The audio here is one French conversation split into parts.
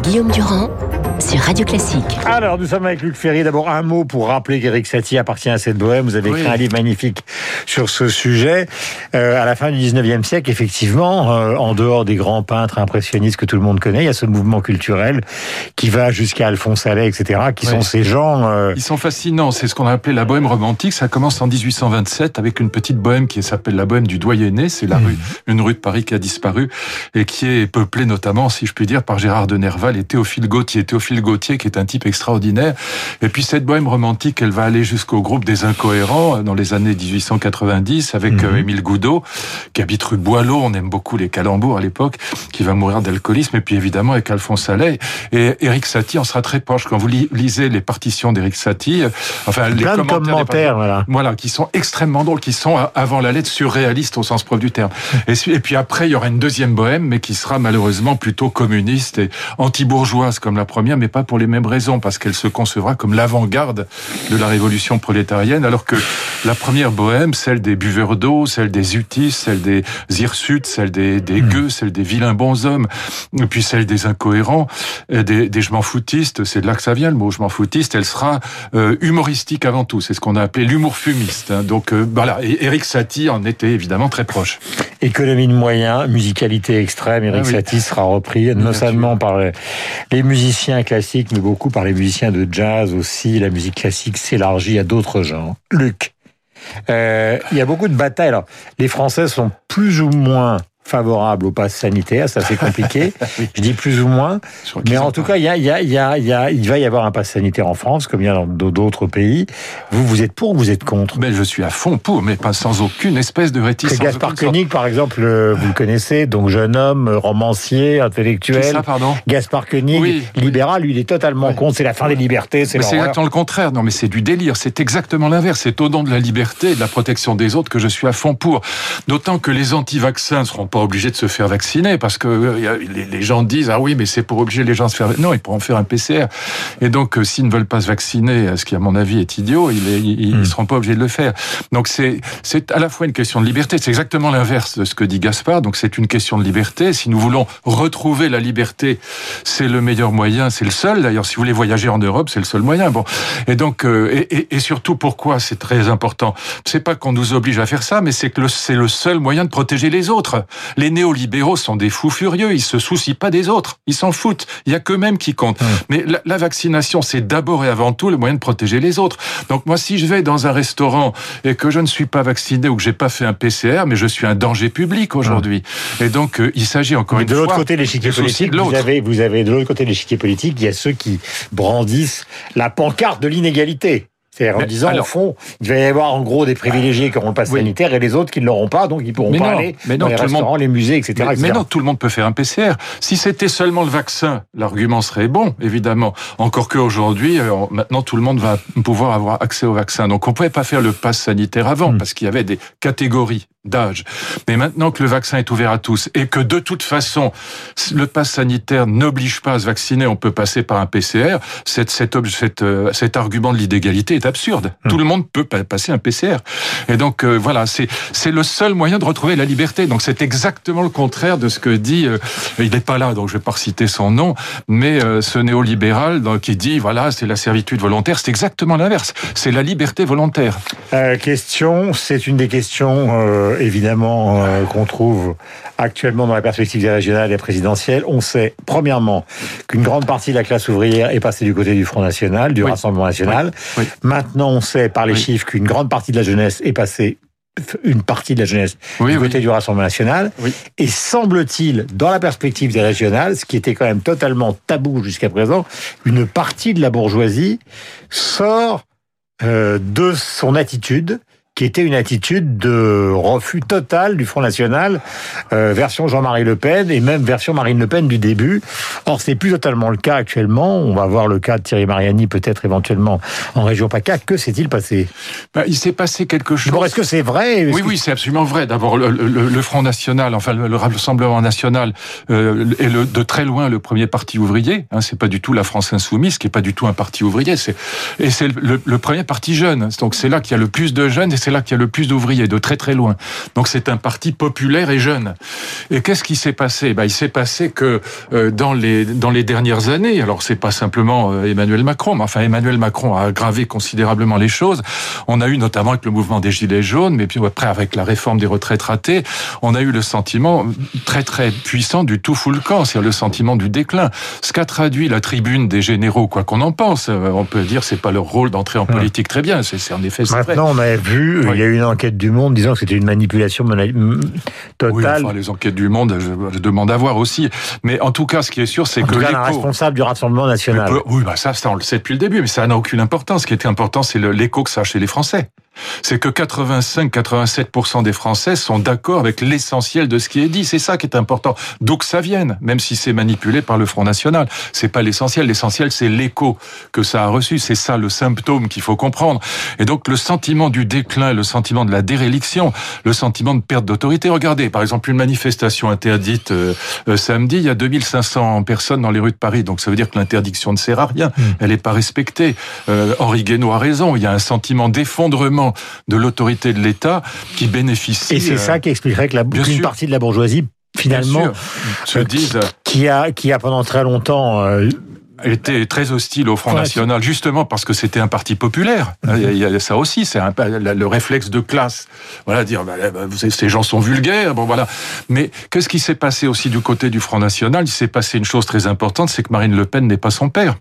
Guillaume Durand sur Radio Classique. Alors, nous sommes avec Luc Ferry. D'abord, un mot pour rappeler qu'Éric Satie appartient à cette bohème. Vous avez écrit un livre magnifique sur ce sujet. Euh, à la fin du 19e siècle, effectivement, euh, en dehors des grands peintres impressionnistes que tout le monde connaît, il y a ce mouvement culturel qui va jusqu'à Alphonse Allais, etc., qui sont ces gens... Euh, Ils sont fascinants. C'est ce qu'on a appelé la bohème romantique. Ça commence en 1827 avec une petite bohème qui s'appelle la bohème du Doyenné. C'est la rue, une rue de Paris qui a disparu et qui est peuplée notamment, si je puis dire, par Gérard de Nerval et Théophile Gautier. Théophile Gauthier, qui est un type extraordinaire. Et puis cette bohème romantique, elle va aller jusqu'au groupe des Incohérents euh, dans les années 1890 avec mhm. euh, Émile Goudot, qui habite rue Boileau. On aime beaucoup les calembours à l'époque, qui va mourir d'alcoolisme. Et puis évidemment avec Alphonse Allais. Et Éric Satie en sera très proche. Quand vous lisez les partitions d'Éric Satie, euh, enfin les commentaires, voilà. voilà, qui sont extrêmement drôles, qui sont avant la lettre surréalistes au sens propre du terme. Et, et puis après, il y aura une deuxième bohème, mais qui sera malheureusement plutôt communiste et anti-bourgeoise comme la première, mais pas pour les mêmes raisons, parce qu'elle se concevra comme l'avant-garde de la révolution prolétarienne, alors que la première bohème, celle des buveurs d'eau, celle des utis, celle des hirsutes, celle des, des hmm. gueux, celle des vilains bonshommes, et puis celle des incohérents, des, des je m'en foutistes, c'est de là que ça vient le mot je m'en foutiste, elle sera euh, humoristique avant tout, c'est ce qu'on a appelé l'humour fumiste. Hein. Donc euh, voilà, et Eric Satie en était évidemment très proche. Économie de moyens, musicalité extrême, Eric ah Satie sera repris, notamment par les musiciens classique, mais beaucoup par les musiciens de jazz aussi. La musique classique s'élargit à d'autres genres. Luc, euh, il y a beaucoup de batailles. Alors, les Français sont plus ou moins favorable au pass sanitaire, ça c'est compliqué. Je dis plus ou moins, mais en tout cas, il y a, il y a, il y a, il y a, il va y avoir un pass sanitaire en France, comme il y a dans d'autres pays. Vous, vous êtes pour ou vous êtes contre? Mais je suis à fond pour, mais pas sans aucune espèce de réticence. Gaspard Koenig, par exemple, euh, vous le connaissez, donc jeune homme, euh, romancier, intellectuel. Ça, pardon? Gaspard Koenig, libéral, lui, il est totalement contre. C'est la fin des libertés. C'est exactement le contraire. Non, mais c'est du délire. C'est exactement l'inverse. C'est au nom de la liberté et de la protection des autres que je suis à fond pour. D'autant que les anti-vaccins seront pas obligés de se faire vacciner parce que euh, les gens disent ah oui mais c'est pour obliger les gens à se faire non ils pourront faire un PCR et donc euh, s'ils ne veulent pas se vacciner ce qui à mon avis est idiot ils, ne hmm. seront pas obligés de le faire. Donc c'est c'est à la fois une question de liberté c'est exactement l'inverse de ce que dit Gaspard. Donc c'est une question de liberté. Si nous voulons retrouver la liberté c'est le meilleur moyen c'est le seul. D'ailleurs si vous voulez voyager en Europe c'est le seul moyen. Bon. Et donc euh, et, et, surtout pourquoi c'est très important? C'est pas qu'on nous oblige à faire ça mais c'est que c'est le seul moyen de protéger les autres les néolibéraux sont des fous furieux, ils se soucient pas des autres, ils s'en foutent, il y a qu'eux-mêmes qui comptent. Mais la, vaccination, c'est d'abord et avant tout le moyen de protéger les autres. Donc moi, si je vais dans un restaurant et que je ne suis pas vacciné ou que j'ai pas fait un PCR, mais je suis un danger public aujourd'hui. Et donc, euh, il s'agit encore une de fois... De l'autre côté l'échiquier politique, vous avez, vous avez de l'autre côté de l'échiquier politique, il y a ceux qui brandissent la pancarte de l'inégalité. C'est-à-dire en disant, au fond, il va y avoir en gros des privilégiés qui auront le pass sanitaire et les autres qui ne l'auront pas, donc ils pourront pas aller mais non, dans les restaurants, les musées, etc. Mais, non, tout le monde peut faire un PCR. Si c'était seulement le vaccin, l'argument serait bon, évidemment. Encore qu'aujourd'hui, euh, maintenant, tout le monde va pouvoir avoir accès au vaccin. Donc on ne pouvait pas faire le pass sanitaire avant, hmm. parce qu'il y avait des catégories d'âge. Mais maintenant que le vaccin est ouvert à tous et que de toute façon, le pass sanitaire n'oblige pas à se vacciner, on peut passer par un PCR, cet, cet, cet, euh, cet argument de l'idégalité est absurde. Hmm. Tout le monde peut passer un PCR. Et donc euh, voilà, c'est c'est le seul moyen de retrouver la liberté. Donc c'est exactement le contraire de ce que dit. Euh, il n'est pas là, donc je vais pas citer son nom, mais ce néolibéral donc, qui dit voilà c'est la servitude volontaire. C'est exactement l'inverse. C'est la liberté volontaire. question, c'est une des questions euh, évidemment euh, qu'on trouve actuellement dans la perspective des régionales et présidentielles. On sait, premièrement, qu'une grande partie de la classe ouvrière est passée du côté du Front National, du Rassemblement National. Maintenant, on sait par les chiffres qu'une grande partie de la jeunesse est passée une partie de la jeunesse du côté du Rassemblement national. Et semble-t-il, dans la perspective des régionales, ce qui était quand même totalement tabou jusqu'à présent, une partie de la bourgeoisie sort euh, de son attitude qui était une attitude de refus total du Front National, euh, version Jean-Marie Le Pen et même version Marine Le Pen du début. Or, c'est plus totalement le cas actuellement. On va voir le cas de Thierry Mariani peut-être éventuellement en région PACA. Que s'est-il passé? Bah, Il s'est passé quelque chose. Bon, est-ce que c'est vrai? Oui, oui, c'est absolument vrai. D'abord, le, le, le, Front National, enfin le, Rassemblement National, euh, est le, de très loin le premier parti ouvrier. Hein, c'est pas du tout la France insoumise, qui est pas du tout un parti ouvrier. Et c'est le, premier parti jeune. Donc c'est là qu'il y a le plus de jeunes c'est là qu'il y a le plus d'ouvriers, de très très loin. Donc c'est un parti populaire et jeune. Et qu'est-ce qui s'est passé? Bah, Il s'est passé que euh, dans, les, dans les dernières années, alors c'est pas simplement euh, Emmanuel Macron, mais enfin Emmanuel Macron a aggravé considérablement les choses. On a eu notamment avec le mouvement des Gilets jaunes, mais puis après avec la réforme des retraites ratées, on a eu le sentiment très très puissant du tout full camp, c'est-à-dire le sentiment du déclin. Ce qu'a traduit la tribune des généraux, quoi qu'on en pense, euh, on peut dire c'est pas leur rôle d'entrer en politique très bien, c'est en effet Maintenant, on avait vu, il y a eu une enquête du Monde disant que c'était une manipulation totale. Oui, les enquêtes du Monde, je, demande à voir aussi. Mais en tout cas, ce qui est sûr, c'est que cas, un responsable du Rassemblement national. oui, bah ça, ça, on le sait depuis le début, mais ça n'a aucune importance. Ce qui était important, c'est l'écho que ça a chez les Français c'est que 85-87% des Français sont d'accord avec l'essentiel de ce qui est dit. C'est ça qui est important. D'où que ça vienne, même si c'est manipulé par le Front National. C'est pas l'essentiel. L'essentiel, c'est l'écho que ça a reçu. C'est ça le symptôme qu'il faut comprendre. Et donc, le sentiment du déclin, le sentiment de la déréliction, le sentiment de perte d'autorité. Regardez, par exemple, une manifestation interdite euh, euh, samedi, il y a 2500 personnes dans les rues de Paris. Donc, ça veut dire que l'interdiction ne sert à rien. Hmm. Elle n'est pas respectée. Euh, Henri Guénaud a raison. Il y a un sentiment d'effondrement de l'autorité de l'État qui bénéficie. Et c'est ça qui expliquerait que la, une partie de la bourgeoisie finalement se euh, disent qui a qui a pendant très longtemps euh, était très hostile au Front National, justement parce que c'était un parti populaire. Mhm. Il y a ça aussi, c'est le réflexe de classe. Voilà, dire bah, bah, ces gens sont vulgaires. Bon voilà. Mais qu'est-ce qui s'est passé aussi du côté du Front National? Il s'est passé une chose très importante, c'est que Marine Le Pen n'est pas son père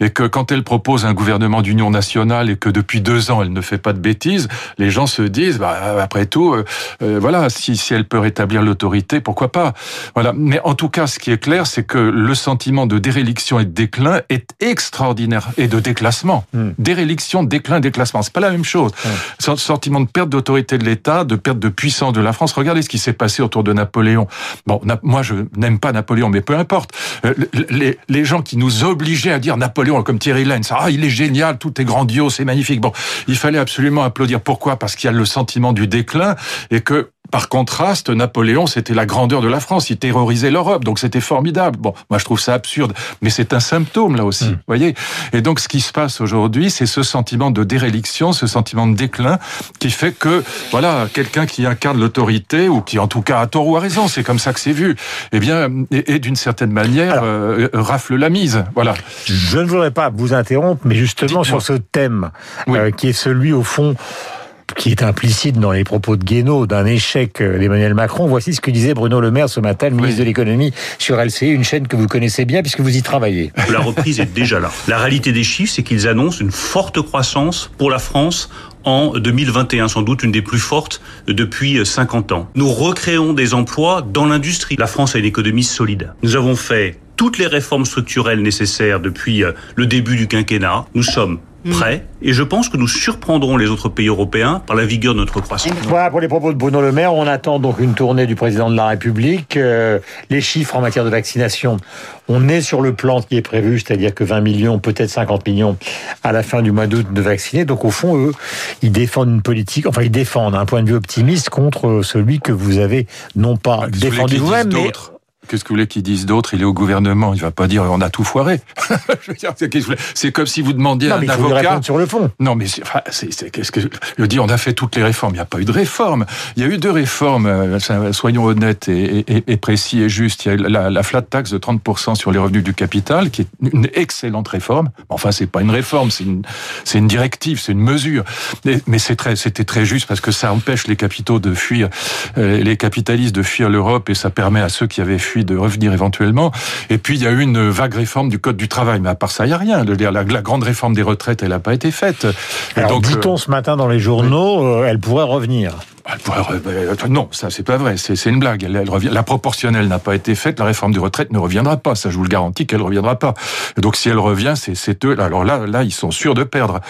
et que quand elle propose un gouvernement d'union nationale et que depuis deux ans elle ne fait pas de bêtises, les gens se disent bah, après tout, euh, euh, voilà, si, si elle peut rétablir l'autorité, pourquoi pas? Voilà. Mais en tout cas, ce qui est clair, c'est que le sentiment de déréliction et de déclin est extraordinaire et de déclassement. Hmm. Déréliction, déclin, déclassement, c'est pas la même chose. Hmm. Sentiment de perte d'autorité de l'État, de perte de puissance de la France. Regardez ce qui s'est passé autour de Napoléon. Bon, moi je n'aime pas Napoléon, mais peu importe. Euh, les, les gens qui nous obligeaient à dire Napoléon, comme Thierry Lenz, ah, il est génial, tout est grandiose, c'est magnifique. Bon, il fallait absolument applaudir. Pourquoi? Parce qu'il y a le sentiment du déclin et que par contraste, Napoléon, c'était la grandeur de la France. Il terrorisait l'Europe, donc c'était formidable. Bon, moi je trouve ça absurde, mais c'est un symptôme là aussi, hmm. voyez. Et donc ce qui se passe aujourd'hui, c'est ce sentiment de déréliction, ce sentiment de déclin, qui fait que voilà, quelqu'un qui incarne l'autorité ou qui en tout cas a tort ou a raison, c'est comme ça que c'est vu. Eh bien, et, d'une certaine manière euh, rafle la mise. Voilà. Je ne voudrais pas vous interrompre, mais justement sur ce thème euh, qui est celui au fond qui est implicite dans les propos de Guénaud d'un échec d'Emmanuel Macron. Voici ce que disait Bruno Le Maire ce matin, le ministre de l'économie, sur LCI, une chaîne que vous connaissez bien puisque vous y travaillez. La reprise est déjà là. La réalité des chiffres, c'est qu'ils annoncent une forte croissance pour la France en 2021, sans doute une des plus fortes depuis 50 ans. Nous recréons des emplois dans l'industrie. La France a une économie solide. Nous avons fait toutes les réformes structurelles nécessaires depuis le début du quinquennat. Nous sommes Mm. prêt. Et je pense que nous surprendrons les autres pays européens par la vigueur de notre croissance. Voilà pour les propos de Bruno Le Maire. On attend donc une tournée du président de la République. Euh, les chiffres en matière de vaccination, on est sur le plan qui est prévu, c'est-à-dire que 20 millions, peut-être 50 millions à la fin du mois d'août de vacciner. Donc au fond, eux, ils défendent une politique, enfin ils défendent un point de vue optimiste contre celui que vous avez non pas défendu vous-même, mais Qu'est-ce que vous voulez qu'ils disent d'autre? Il est au gouvernement, il va pas dire on a tout foiré. c'est comme si vous demandiez à un avocat. sur le fond. Non, mais c'est qu'est-ce que je dis On a fait toutes les réformes. Il n'y a pas eu de réforme. Il y a eu deux réformes. Euh, soyons honnêtes et, et, précis et justes. Il y a eu la, la, flat tax de 30% sur les revenus du capital, qui est une excellente réforme. Enfin, c'est pas une réforme, c'est une c'est une directive, c'est une mesure. mais c'est très c'était très juste parce que ça empêche les capitaux de fuir, euh, les capitalistes de fuir l'Europe et ça permet à ceux qui avaient fui de revenir éventuellement. Et puis, il y a eu une vague réforme du Code du travail. Mais à part ça, il n'y a rien. La, la, la, grande réforme des retraites, elle n'a pas été faite. Alors, dit-on euh, ce matin dans les journaux, euh, elle pourrait revenir. Euh, non, ça c'est pas vrai, c'est une blague. Elle, revient, la proportionnelle n'a pas été faite, la réforme du retraite ne reviendra pas. Ça, je vous le garantis qu'elle reviendra pas. Donc si elle revient, c'est eux. Alors là, là, ils sont sûrs de perdre.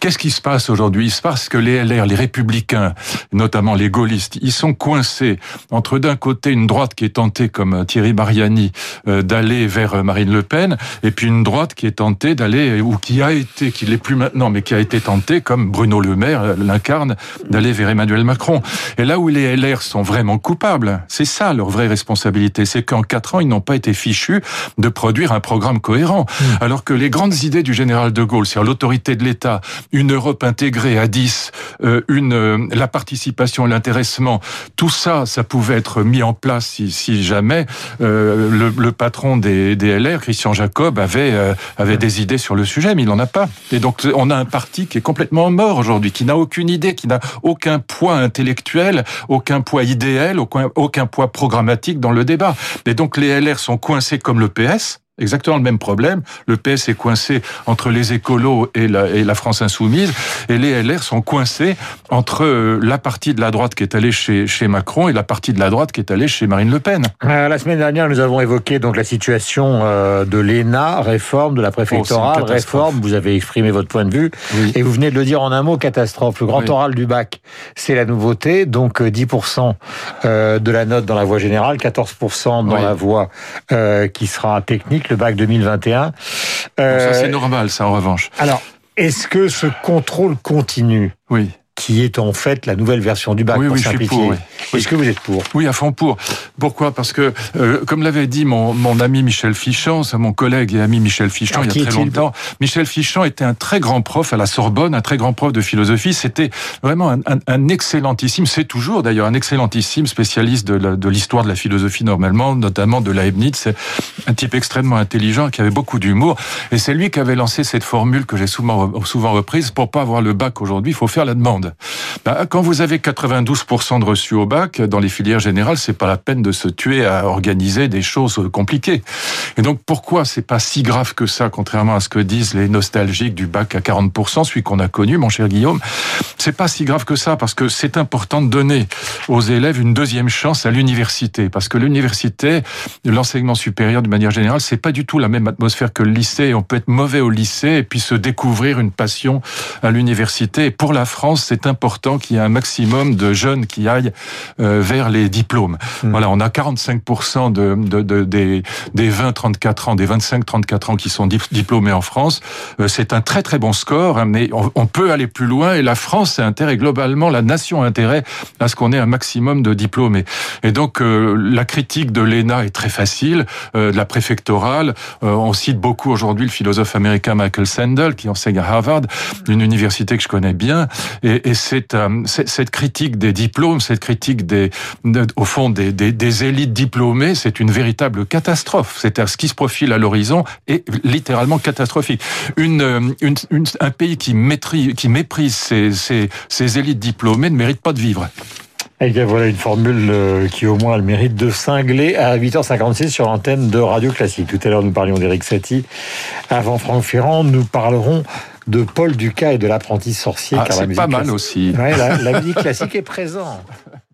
Qu'est-ce qui se passe aujourd'hui? Il se passe que les LR, les républicains, notamment les gaullistes, ils sont coincés entre d'un côté une droite qui est tentée, comme Thierry Mariani, euh, d'aller vers Marine Le Pen, et puis une droite qui est tentée d'aller, ou qui a été, qui l'est plus maintenant, mais qui a été tentée, comme Bruno Le Maire l'incarne, d'aller vers Emmanuel Macron. Et là où les LR sont vraiment coupables, c'est ça leur vraie responsabilité, c'est qu'en quatre ans, ils n'ont pas été fichus de produire un programme cohérent. Hmm. Alors que les grandes idées du général de Gaulle sur l'autorité de l'État, une Europe intégrée à 10, euh, une, euh, la participation, l'intéressement, tout ça, ça pouvait être mis en place si, si jamais euh, le, le, patron des, des, LR, Christian Jacob, avait, euh, avait des idées sur le sujet, mais il n'en a pas. Et donc on a un parti qui est complètement mort aujourd'hui, qui n'a aucune idée, qui n'a aucun poids intellectuel, aucun poids idéal, aucun, aucun poids programmatique dans le débat. Et donc les LR sont coincés comme le PS, exactement le même problème. Le PS est coincé entre les écolos et la, et la France insoumise, et les LR sont coincés entre euh, la partie de la droite qui est allée chez, chez Macron et la partie de la droite qui est allée chez Marine Le Pen. Euh, la semaine dernière, nous avons évoqué donc la situation euh, de l'ENA, réforme de la préfectorale, oh, réforme. Vous avez exprimé votre point de vue, oui. et vous venez de le dire en un mot, catastrophe. Le grand oui. oral du bac, c'est la nouveauté, donc 10% de la note dans la voie générale, 14% dans oui. la voie qui sera technique le bac 2021. Euh, ça, c'est normal, ça, en revanche. Alors, est-ce que ce contrôle continu oui qui est en fait la nouvelle version du bac oui, pour oui, simplifier. Je suis pour, oui. Est-ce que vous êtes pour? Oui, à fond pour. Pourquoi? Parce que, euh, comme l'avait dit mon, mon ami Michel Fichon, c'est mon collègue et ami Michel Fichon, Alors, il y a très longtemps. Michel Fichon était un très grand prof à la Sorbonne, un très grand prof de philosophie. C'était vraiment un, un, un, excellentissime, c'est toujours d'ailleurs un excellentissime spécialiste de l'histoire de, de, la philosophie normalement, notamment de Leibniz. C'est un type extrêmement intelligent qui avait beaucoup d'humour. Et c'est lui qui avait lancé cette formule que j'ai souvent, souvent reprise. Pour pas avoir le bac aujourd'hui, il faut faire la demande. Ben, quand vous avez 92% de reçus au bac, dans les filières générales, c'est pas la peine de se tuer à organiser des choses compliquées. Et donc, pourquoi c'est pas si grave que ça, contrairement à ce que disent les nostalgiques du bac à 40%, celui qu'on a connu, mon cher Guillaume? C'est pas si grave que ça, parce que c'est important de donner aux élèves une deuxième chance à l'université. Parce que l'université, l'enseignement supérieur, de manière générale, c'est pas du tout la même atmosphère que le lycée. On peut être mauvais au lycée et puis se découvrir une passion à l'université. Et pour la France, c'est important qu'il y ait un maximum de jeunes qui aillent euh, vers les diplômes. Mmh. Voilà, on a 45% de, de, de, des, des 20-34 ans, des 25-34 ans qui sont diplômés en France. Euh, c'est un très très bon score, hein, mais on, on, peut aller plus loin et la France a intérêt, globalement, la nation a intérêt à ce qu'on ait un maximum de diplômés. Et donc, euh, la critique de l'ENA est très facile, de la préfectorale. On cite beaucoup aujourd'hui le philosophe américain Michael Sandel, qui enseigne à Harvard, une université que je connais bien, et, et c'est cette critique des diplômes, cette critique des, de, au fond des, élites diplômées, c'est une véritable catastrophe. C'est ce qui se profile à l'horizon est littéralement catastrophique. Une, un pays qui, méprise ses, élites diplômées ne mérite pas de vivre. Et bien voilà une formule euh, qui au moins a le mérite de cingler à 8h56 sur l'antenne de Radio Classique. Tout à l'heure nous parlions d'Éric Satie. Avant Franck Ferrand, nous parlerons de Paul Ducas et de l'apprenti sorcier. Ah, c'est pas mal aussi. Ouais, la, la musique classique est présente.